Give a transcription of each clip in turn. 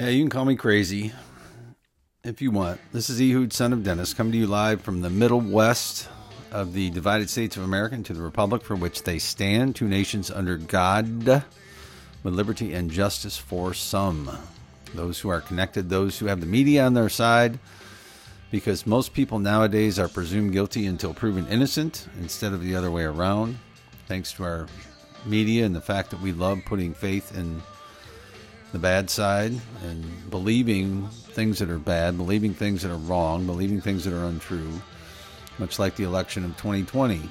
Yeah, you can call me crazy if you want. This is Ehud, son of Dennis, coming to you live from the Middle West of the divided states of America and to the republic for which they stand, two nations under God, with liberty and justice for some. Those who are connected, those who have the media on their side, because most people nowadays are presumed guilty until proven innocent instead of the other way around, thanks to our media and the fact that we love putting faith in the bad side and believing things that are bad, believing things that are wrong, believing things that are untrue, much like the election of 2020.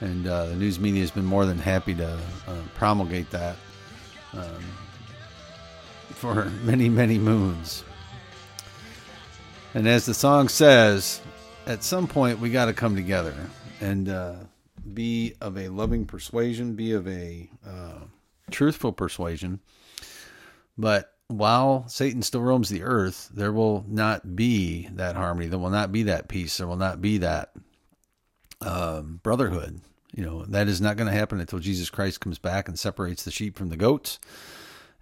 And uh, the news media has been more than happy to uh, promulgate that um, for many, many moons. And as the song says, at some point we got to come together and uh, be of a loving persuasion, be of a uh, truthful persuasion. But while Satan still roams the earth, there will not be that harmony. There will not be that peace. There will not be that um, brotherhood. You know, that is not going to happen until Jesus Christ comes back and separates the sheep from the goats.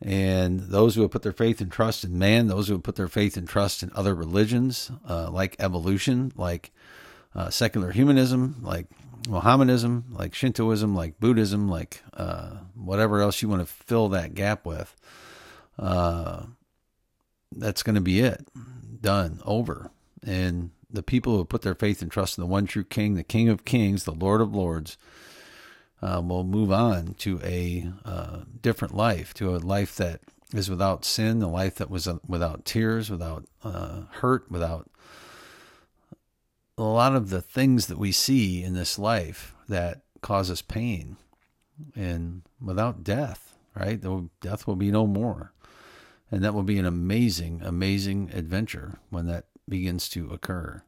And those who have put their faith and trust in man, those who have put their faith and trust in other religions, uh, like evolution, like uh, secular humanism, like Mohammedanism, like Shintoism, like Buddhism, like uh, whatever else you want to fill that gap with, uh, that's going to be it. Done, over. And the people who put their faith and trust in the one true King, the King of Kings, the Lord of Lords, uh, will move on to a uh, different life, to a life that is without sin, a life that was uh, without tears, without uh, hurt, without a lot of the things that we see in this life that cause us pain, and without death, right? Death will be no more. And that will be an amazing, amazing adventure when that begins to occur.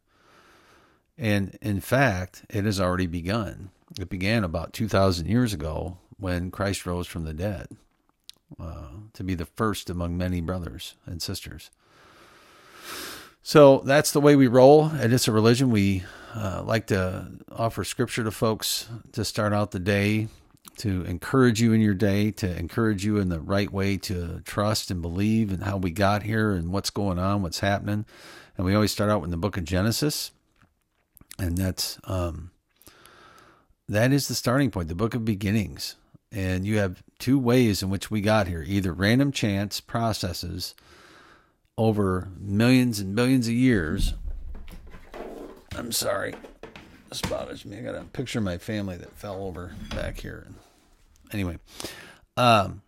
And in fact, it has already begun. It began about 2,000 years ago when Christ rose from the dead uh, to be the first among many brothers and sisters. So that's the way we roll. And it's a religion. We uh, like to offer scripture to folks to start out the day, to encourage you in your day, to encourage you in the right way to trust and believe in how we got here and what's going on, what's happening. And we always start out with the book of Genesis. And that's um, that is the starting point, the book of beginnings. And you have two ways in which we got here either random chance processes over millions and billions of years. I'm sorry. This bothers me. I got a picture of my family that fell over back here. Anyway, um,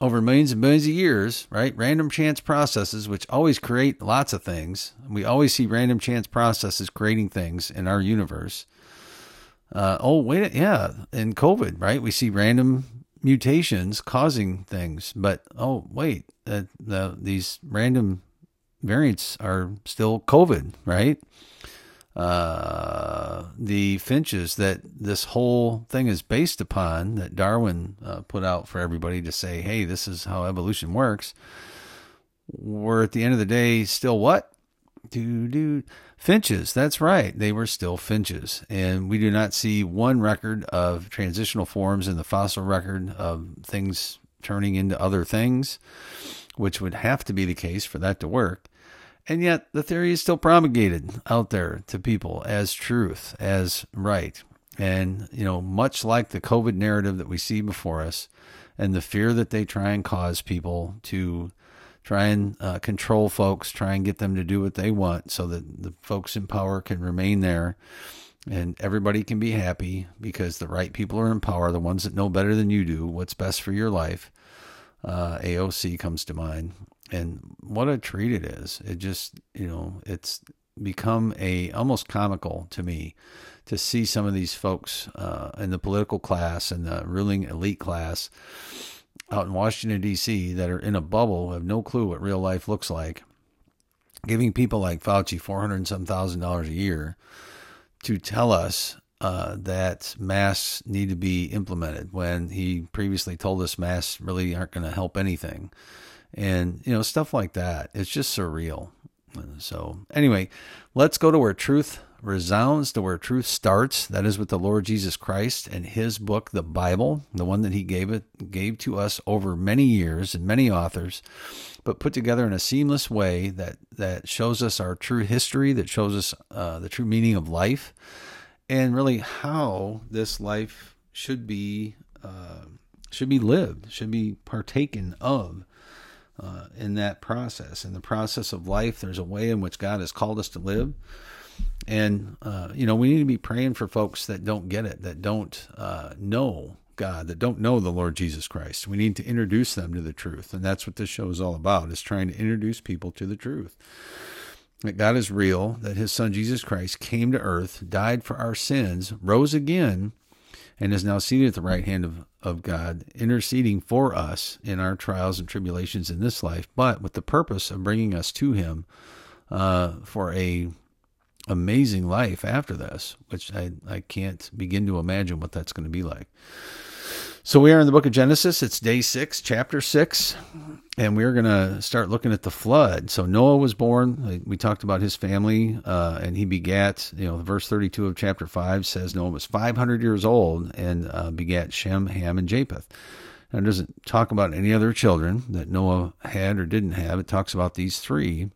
over millions and billions of years, right? Random chance processes, which always create lots of things. We always see random chance processes creating things in our universe. Uh, oh, wait, yeah, in COVID, right? We see random mutations causing things, but oh, wait, uh, the, these random variants are still COVID, right? Uh, the finches that this whole thing is based upon, that Darwin uh, put out for everybody to say, hey, this is how evolution works, were at the end of the day still what? Do do finches. That's right. They were still finches, and we do not see one record of transitional forms in the fossil record of things turning into other things, which would have to be the case for that to work. And yet the theory is still promulgated out there to people as truth, as right. And, you know, much like the COVID narrative that we see before us and the fear that they try and cause people to try and uh, control folks, try and get them to do what they want so that the folks in power can remain there and everybody can be happy because the right people are in power, the ones that know better than you do what's best for your life. Uh, AOC comes to mind and what a treat it is. It just, you know, it's become a almost comical to me to see some of these folks uh, in the political class and the ruling elite class out in Washington D.C. that are in a bubble, have no clue what real life looks like, giving people like Fauci four hundred and some thousand dollars a year to tell us uh, that masks need to be implemented when he previously told us masks really aren't going to help anything and you know stuff like that. It's just surreal. So anyway, let's go to where truth resounds to where truth starts. That is with the Lord Jesus Christ and His book, the Bible, the one that He gave it gave to us over many years and many authors, but put together in a seamless way that that shows us our true history, that shows us uh, the true meaning of life, and really how this life should be uh, should be lived, should be partaken of uh, in that process. In the process of life, there's a way in which God has called us to live. And, uh, you know, we need to be praying for folks that don't get it, that don't uh, know God, that don't know the Lord Jesus Christ. We need to introduce them to the truth. And that's what this show is all about, is trying to introduce people to the truth. That God is real, that his son Jesus Christ came to earth, died for our sins, rose again, and is now seated at the right hand of, of God, interceding for us in our trials and tribulations in this life, but with the purpose of bringing us to Him uh, for a amazing life after this, which I, I can't begin to imagine what that's going to be like. So we are in the book of Genesis. It's day six, chapter six, and we're going to start looking at the flood. So Noah was born. We talked about his family, uh, and he begat. You know, verse thirty-two of chapter five says Noah was five hundred years old and uh, begat Shem, Ham, and Japheth. Now, it doesn't talk about any other children that Noah had or didn't have. It talks about these three,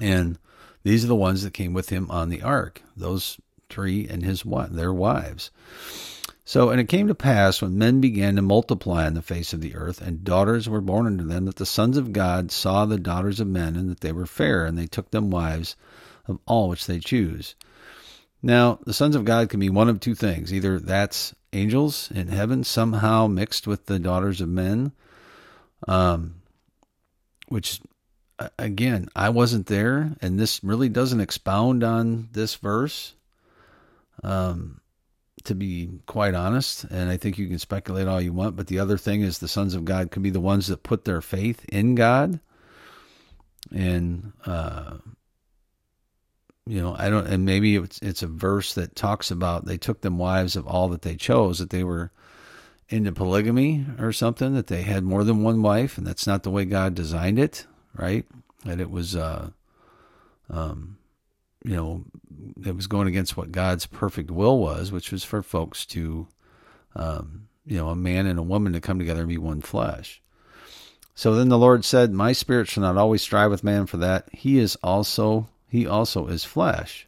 and these are the ones that came with him on the ark. Those three and his their wives. So, and it came to pass when men began to multiply on the face of the earth, and daughters were born unto them, that the sons of God saw the daughters of men, and that they were fair, and they took them wives of all which they choose. Now, the sons of God can be one of two things. Either that's angels in heaven somehow mixed with the daughters of men, um, which, again, I wasn't there, and this really doesn't expound on this verse. Um, to be quite honest. And I think you can speculate all you want. But the other thing is the sons of God can be the ones that put their faith in God. And, uh, you know, I don't, and maybe it's, it's a verse that talks about they took them wives of all that they chose, that they were into polygamy or something, that they had more than one wife, and that's not the way God designed it, right? That it was, uh, um, you know, it was going against what God's perfect will was, which was for folks to, um, you know, a man and a woman to come together and be one flesh. So then the Lord said, My spirit shall not always strive with man for that. He is also, he also is flesh.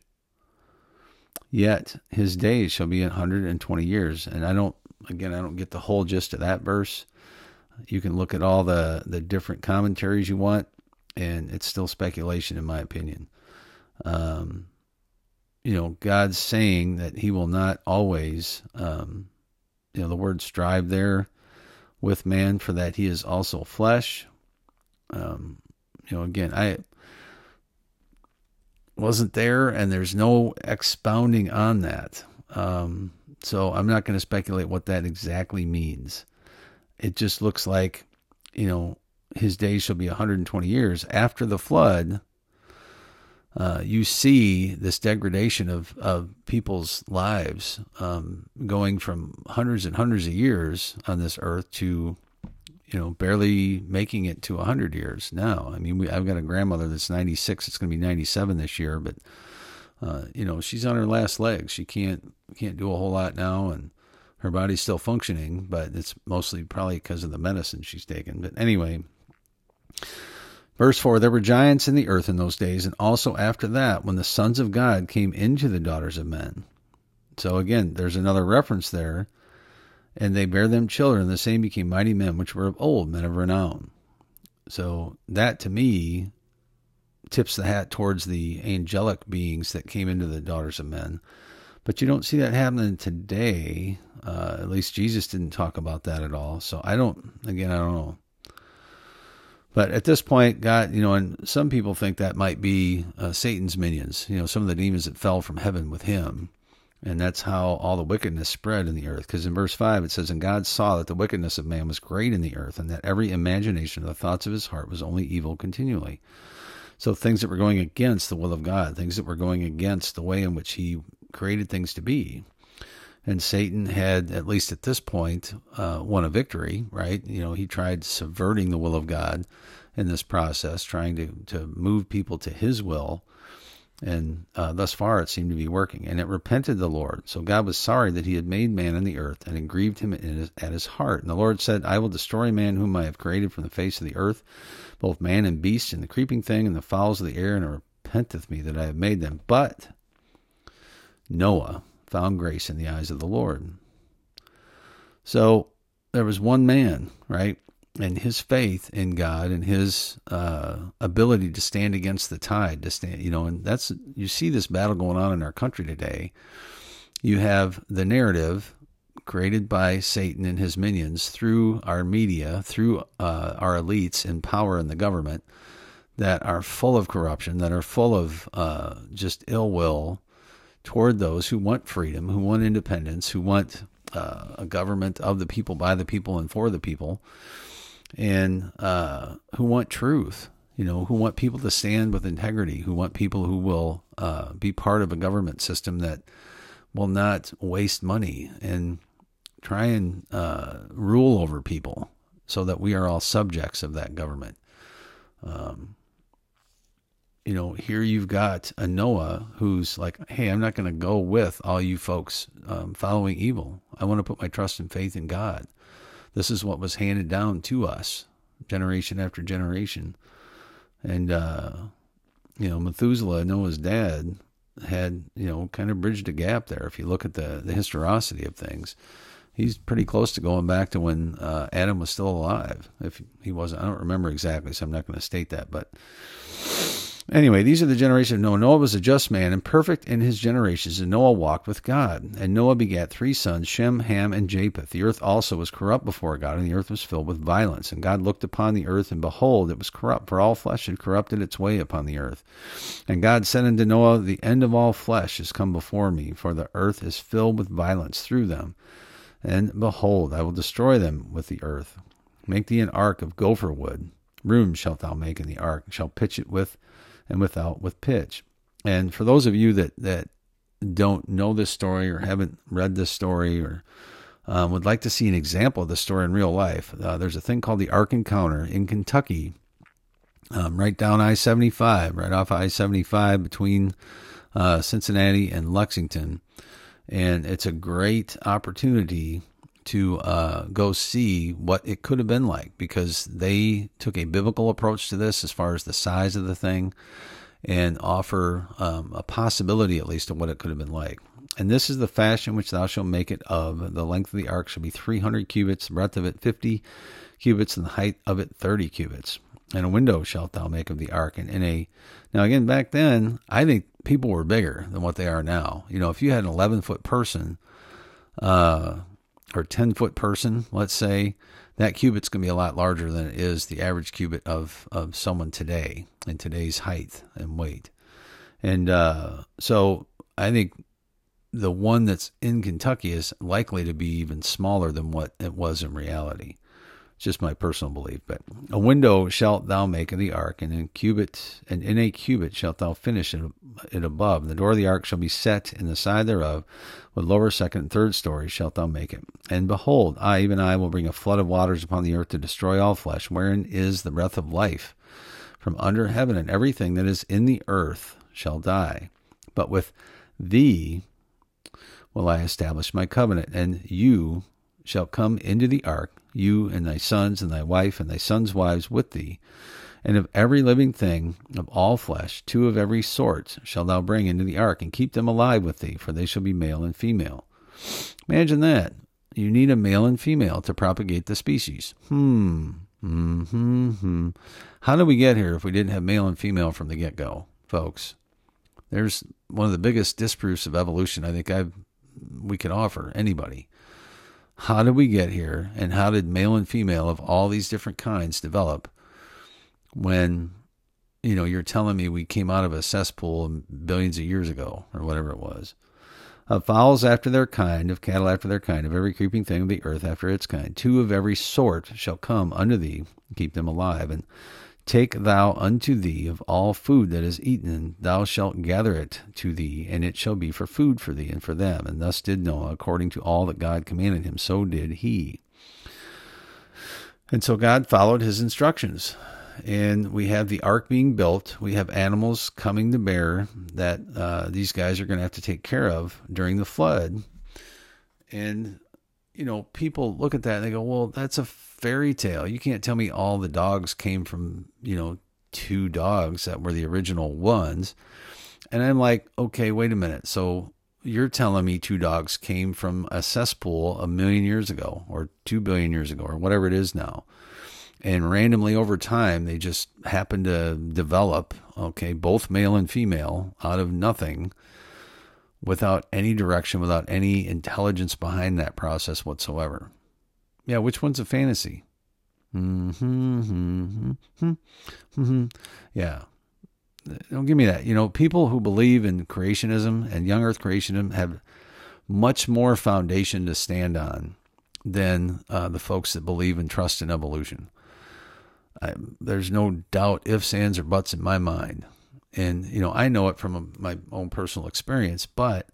Yet his days shall be a 120 years. And I don't, again, I don't get the whole gist of that verse. You can look at all the, the different commentaries you want, and it's still speculation, in my opinion. Um, you know, God's saying that He will not always, um, you know, the word strive there with man, for that He is also flesh. Um, you know, again, I wasn't there, and there's no expounding on that. Um, so I'm not going to speculate what that exactly means. It just looks like, you know, his days shall be 120 years after the flood uh, you see this degradation of, of people's lives um, going from hundreds and hundreds of years on this earth to, you know, barely making it to 100 years now. I mean, we, I've got a grandmother that's 96. It's going to be 97 this year, but, uh, you know, she's on her last legs. She can't, can't do a whole lot now. And her body's still functioning, but it's mostly probably because of the medicine she's taken. But anyway, Verse 4 There were giants in the earth in those days, and also after that, when the sons of God came into the daughters of men. So again, there's another reference there. And they bare them children, the same became mighty men, which were of old, men of renown. So that to me tips the hat towards the angelic beings that came into the daughters of men. But you don't see that happening today. Uh, at least Jesus didn't talk about that at all. So I don't, again, I don't know. But at this point, God, you know, and some people think that might be uh, Satan's minions, you know, some of the demons that fell from heaven with him. And that's how all the wickedness spread in the earth. Because in verse 5 it says, And God saw that the wickedness of man was great in the earth, and that every imagination of the thoughts of his heart was only evil continually. So things that were going against the will of God, things that were going against the way in which he created things to be. And Satan had, at least at this point, uh, won a victory, right? You know, he tried subverting the will of God in this process, trying to, to move people to his will. And uh, thus far, it seemed to be working. And it repented the Lord. So God was sorry that he had made man in the earth, and it grieved him his, at his heart. And the Lord said, I will destroy man whom I have created from the face of the earth, both man and beast, and the creeping thing, and the fowls of the air, and it repenteth me that I have made them. But Noah found grace in the eyes of the Lord. So there was one man, right? and his faith in God and his uh, ability to stand against the tide, to stand, you know, and that's you see this battle going on in our country today. You have the narrative created by Satan and his minions through our media, through uh, our elites in power in the government, that are full of corruption, that are full of uh, just ill will toward those who want freedom, who want independence, who want uh, a government of the people, by the people, and for the people and uh, who want truth, you know, who want people to stand with integrity, who want people who will uh, be part of a government system that will not waste money and try and uh, rule over people so that we are all subjects of that government. Um, you know, here you've got a Noah who's like, hey, I'm not going to go with all you folks um, following evil. I want to put my trust and faith in God. This is what was handed down to us, generation after generation. And, uh, you know, Methuselah, Noah's dad, had, you know, kind of bridged a gap there. If you look at the, the historicity of things, he's pretty close to going back to when uh, Adam was still alive. If he wasn't, I don't remember exactly, so I'm not going to state that. But Anyway, these are the generation of Noah. Noah was a just man and perfect in his generations, and Noah walked with God. And Noah begat three sons, Shem, Ham, and Japheth. The earth also was corrupt before God, and the earth was filled with violence. And God looked upon the earth, and behold, it was corrupt, for all flesh had corrupted its way upon the earth. And God said unto Noah, The end of all flesh is come before me, for the earth is filled with violence through them. And behold, I will destroy them with the earth. Make thee an ark of gopher wood. Rooms shalt thou make in the ark, and shall pitch it with and without with pitch. And for those of you that that don't know this story or haven't read this story or um, would like to see an example of the story in real life, uh, there's a thing called the Ark Encounter in Kentucky, um, right down I 75, right off I 75 between uh, Cincinnati and Lexington. And it's a great opportunity to uh, go see what it could have been like because they took a biblical approach to this as far as the size of the thing and offer um, a possibility at least of what it could have been like. And this is the fashion which thou shalt make it of. The length of the ark shall be 300 cubits, the breadth of it 50 cubits, and the height of it 30 cubits. And a window shalt thou make of the ark. And in a now again back then, I think people were bigger than what they are now. You know, if you had an 11 foot person, uh, or 10 foot person, let's say, that cubit's going to be a lot larger than it is the average cubit of, of someone today in today's height and weight. And uh, so I think the one that's in Kentucky is likely to be even smaller than what it was in reality just my personal belief. But a window shalt thou make of the ark, and in cubit and in a cubit shalt thou finish it, it above. And the door of the ark shall be set in the side thereof, with lower, second, and third stories shalt thou make it. And behold, I even I will bring a flood of waters upon the earth to destroy all flesh, wherein is the breath of life from under heaven, and everything that is in the earth shall die. But with thee will I establish my covenant, and you shall come into the ark you and thy sons and thy wife and thy sons' wives with thee. And of every living thing of all flesh, two of every sort shalt thou bring into the ark, and keep them alive with thee, for they shall be male and female. Imagine that. You need a male and female to propagate the species. Hmm. Hmm. Hmm. How did we get here if we didn't have male and female from the get go, folks? There's one of the biggest disproofs of evolution I think I've we could offer anybody how did we get here and how did male and female of all these different kinds develop when you know you're telling me we came out of a cesspool billions of years ago or whatever it was of fowls after their kind of cattle after their kind of every creeping thing of the earth after its kind. Two of every sort shall come unto thee keep them alive. And Take thou unto thee of all food that is eaten, thou shalt gather it to thee, and it shall be for food for thee and for them. And thus did Noah, according to all that God commanded him, so did he. And so God followed his instructions. and we have the ark being built. We have animals coming to bear that uh, these guys are going to have to take care of during the flood. And, you know, people look at that and they go, well, that's a fairy tale. You can't tell me all the dogs came from, you know, two dogs that were the original ones. And I'm like, okay, wait a minute. So you're telling me two dogs came from a cesspool a million years ago or two billion years ago or whatever it is now. And randomly over time, they just happened to develop, okay, both male and female out of nothing without any direction, without any intelligence behind that process whatsoever. Yeah, which one's a fantasy? Mm-hmm, mm-hmm, mm-hmm, mm-hmm. Yeah. Don't give me that. You know, people who believe in creationism and young earth creationism have much more foundation to stand on than uh, the folks that believe and trust in evolution. I, there's no doubt ifs, ands, or buts in my mind. And, you know, I know it from a, my own personal experience, but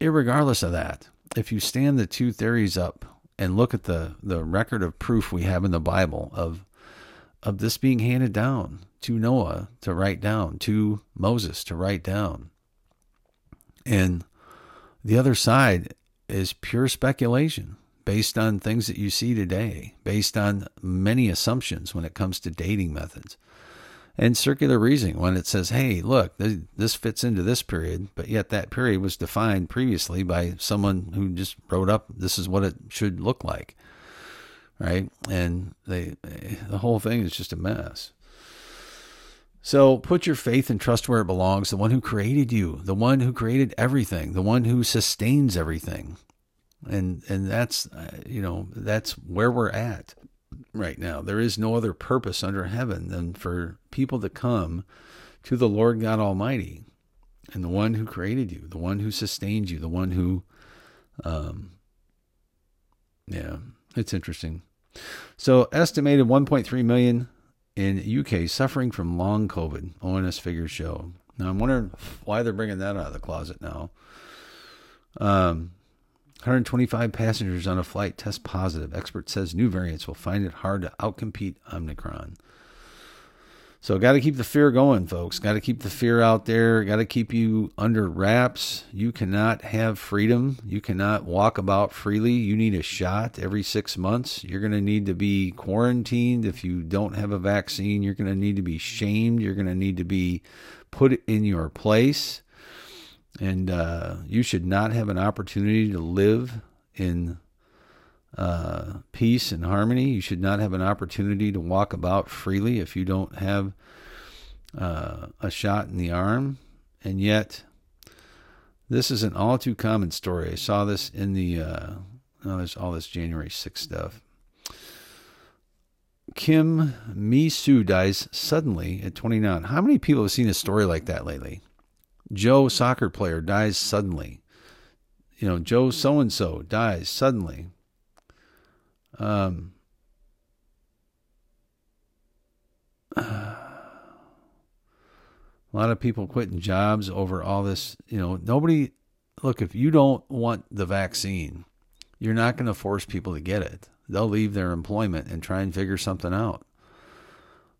regardless of that, if you stand the two theories up and look at the, the record of proof we have in the Bible of of this being handed down to Noah to write down, to Moses to write down. And the other side is pure speculation based on things that you see today, based on many assumptions when it comes to dating methods. And circular reasoning when it says, hey, look, this fits into this period, but yet that period was defined previously by someone who just wrote up, this is what it should look like right? And they the whole thing is just a mess. So put your faith and trust where it belongs, the one who created you, the one who created everything, the one who sustains everything. And and that's uh, you know, that's where we're at right now. There is no other purpose under heaven than for people to come to the Lord God Almighty and the one who created you, the one who sustained you, the one who um yeah, it's interesting. So, estimated 1.3 million in UK suffering from long COVID. ONS figures show. Now, I'm wondering why they're bringing that out of the closet now. Um, 125 passengers on a flight test positive. Expert says new variants will find it hard to outcompete Omicron. So, got to keep the fear going, folks. Got to keep the fear out there. Got to keep you under wraps. You cannot have freedom. You cannot walk about freely. You need a shot every six months. You're going to need to be quarantined. If you don't have a vaccine, you're going to need to be shamed. You're going to need to be put in your place. And uh, you should not have an opportunity to live in uh, peace and harmony. You should not have an opportunity to walk about freely if you don't have uh, a shot in the arm. And yet, this is an all too common story. I saw this in the, uh, oh, there's all this January 6th stuff. Kim Mi Soo dies suddenly at 29. How many people have seen a story like that lately? Joe, soccer player, dies suddenly. You know, Joe so and so dies suddenly. Um, a lot of people quitting jobs over all this. You know, nobody. Look, if you don't want the vaccine, you're not going to force people to get it. They'll leave their employment and try and figure something out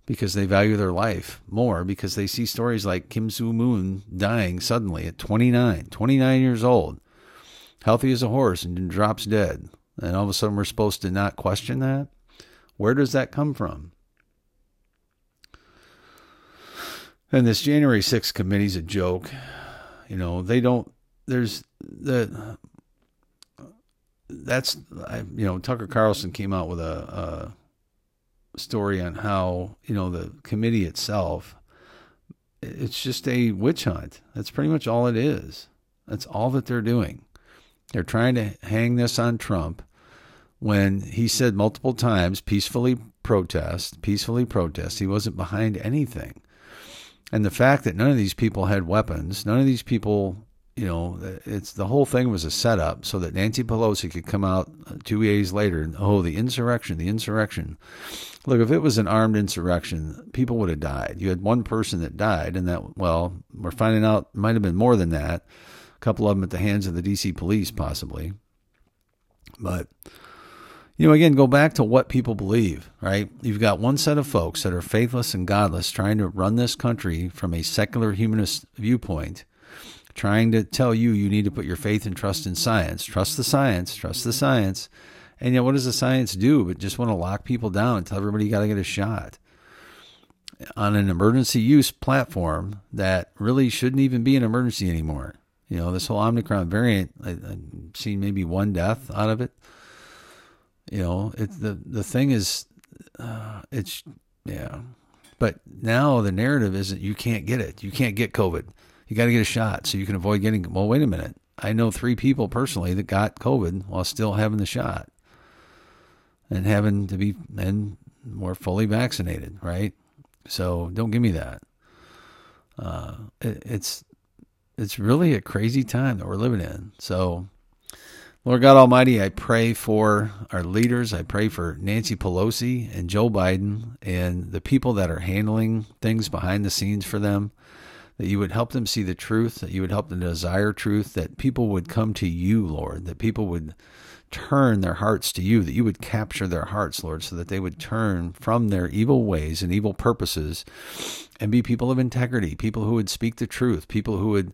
because they value their life more because they see stories like Kim Soo Moon dying suddenly at 29, 29 years old, healthy as a horse, and drops dead and all of a sudden we're supposed to not question that? Where does that come from? And this January 6th committee's a joke. You know, they don't, there's the, that's, you know, Tucker Carlson came out with a, a story on how, you know, the committee itself, it's just a witch hunt. That's pretty much all it is. That's all that they're doing. They're trying to hang this on Trump when he said multiple times, peacefully protest, peacefully protest. He wasn't behind anything. And the fact that none of these people had weapons, none of these people, you know, it's the whole thing was a setup so that Nancy Pelosi could come out uh, two days later and, oh, the insurrection, the insurrection. Look, if it was an armed insurrection, people would have died. You had one person that died, and that, well, we're finding out might have been more than that A couple of them at the hands of the DC police, possibly. But you know, again, go back to what people believe, right? You've got one set of folks that are faithless and godless trying to run this country from a secular humanist viewpoint, trying to tell you you need to put your faith and trust in science. Trust the science, trust the science. And yet, what does the science do? But just want to lock people down and tell everybody you got to get a shot on an emergency use platform that really shouldn't even be an emergency anymore. You know, this whole Omicron variant, I, I've seen maybe one death out of it. You know, it, the the thing is, uh, it's yeah. But now the narrative isn't you can't get it. You can't get COVID. You got to get a shot so you can avoid getting. Well, wait a minute. I know three people personally that got COVID while still having the shot and having to be and more fully vaccinated, right? So don't give me that. Uh, it, it's it's really a crazy time that we're living in. So, Lord God Almighty, I pray for our leaders. I pray for Nancy Pelosi and Joe Biden and the people that are handling things behind the scenes for them. That you would help them see the truth, that you would help them desire truth, that people would come to you, Lord, that people would turn their hearts to you, that you would capture their hearts, Lord, so that they would turn from their evil ways and evil purposes and be people of integrity, people who would speak the truth, people who would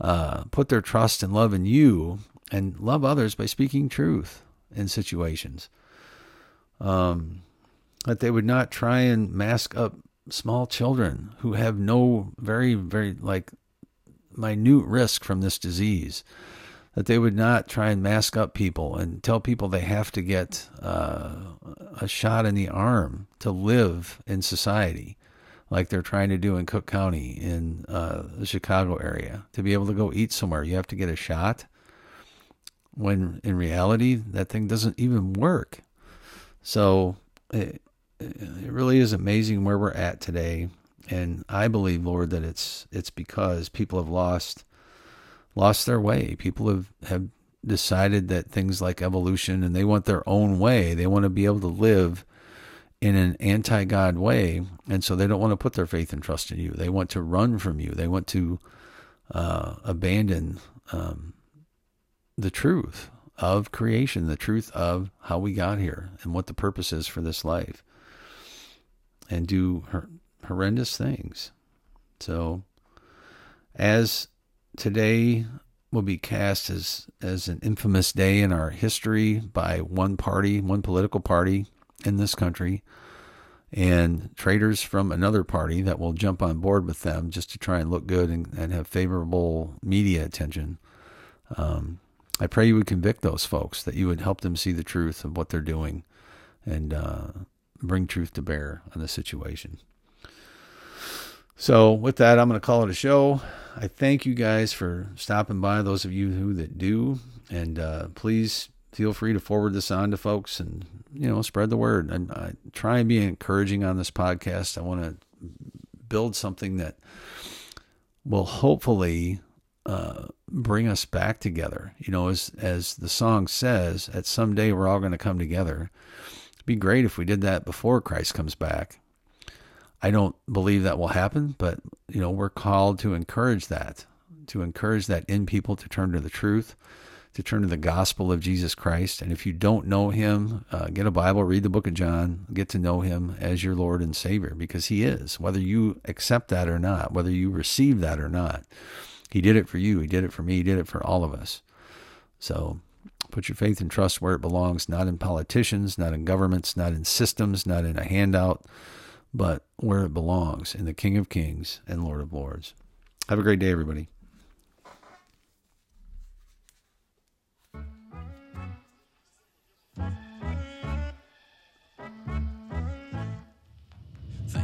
uh, put their trust and love in you and love others by speaking truth in situations. Um, that they would not try and mask up small children who have no very, very like minute risk from this disease that they would not try and mask up people and tell people they have to get uh, a shot in the arm to live in society, like they're trying to do in Cook County in uh, the Chicago area. To be able to go eat somewhere, you have to get a shot. When in reality, that thing doesn't even work. So it, it really is amazing where we're at today. And I believe, Lord, that it's it's because people have lost lost their way. People have, have decided that things like evolution and they want their own way. They want to be able to live in an anti God way. And so they don't want to put their faith and trust in you. They want to run from you. They want to uh, abandon um, the truth of creation, the truth of how we got here and what the purpose is for this life, and do horrendous things. So, as today will be cast as as an infamous day in our history by one party, one political party in this country, and traitors from another party that will jump on board with them just to try and look good and, and have favorable media attention. Um, I pray you would convict those folks, that you would help them see the truth of what they're doing, and uh, bring truth to bear on the situation. So, with that, I'm going to call it a show. I thank you guys for stopping by, those of you who that do, and uh, please feel free to forward this on to folks and you know spread the word. I, I try and be encouraging on this podcast. I want to build something that will hopefully uh, bring us back together. You know, as as the song says, at some day we're all going to come together. It'd be great if we did that before Christ comes back. I don't believe that will happen, but you know, we're called to encourage that, to encourage that in people to turn to the truth, to turn to the gospel of Jesus Christ. And if you don't know him, uh, get a Bible, read the book of John, get to know him as your Lord and Savior because he is, whether you accept that or not, whether you receive that or not. He did it for you. He did it for me. He did it for all of us. So put your faith and trust where it belongs, not in politicians, not in governments, not in systems, not in a handout but where it belongs in the King of Kings and Lord of Lords. Have a great day, everybody.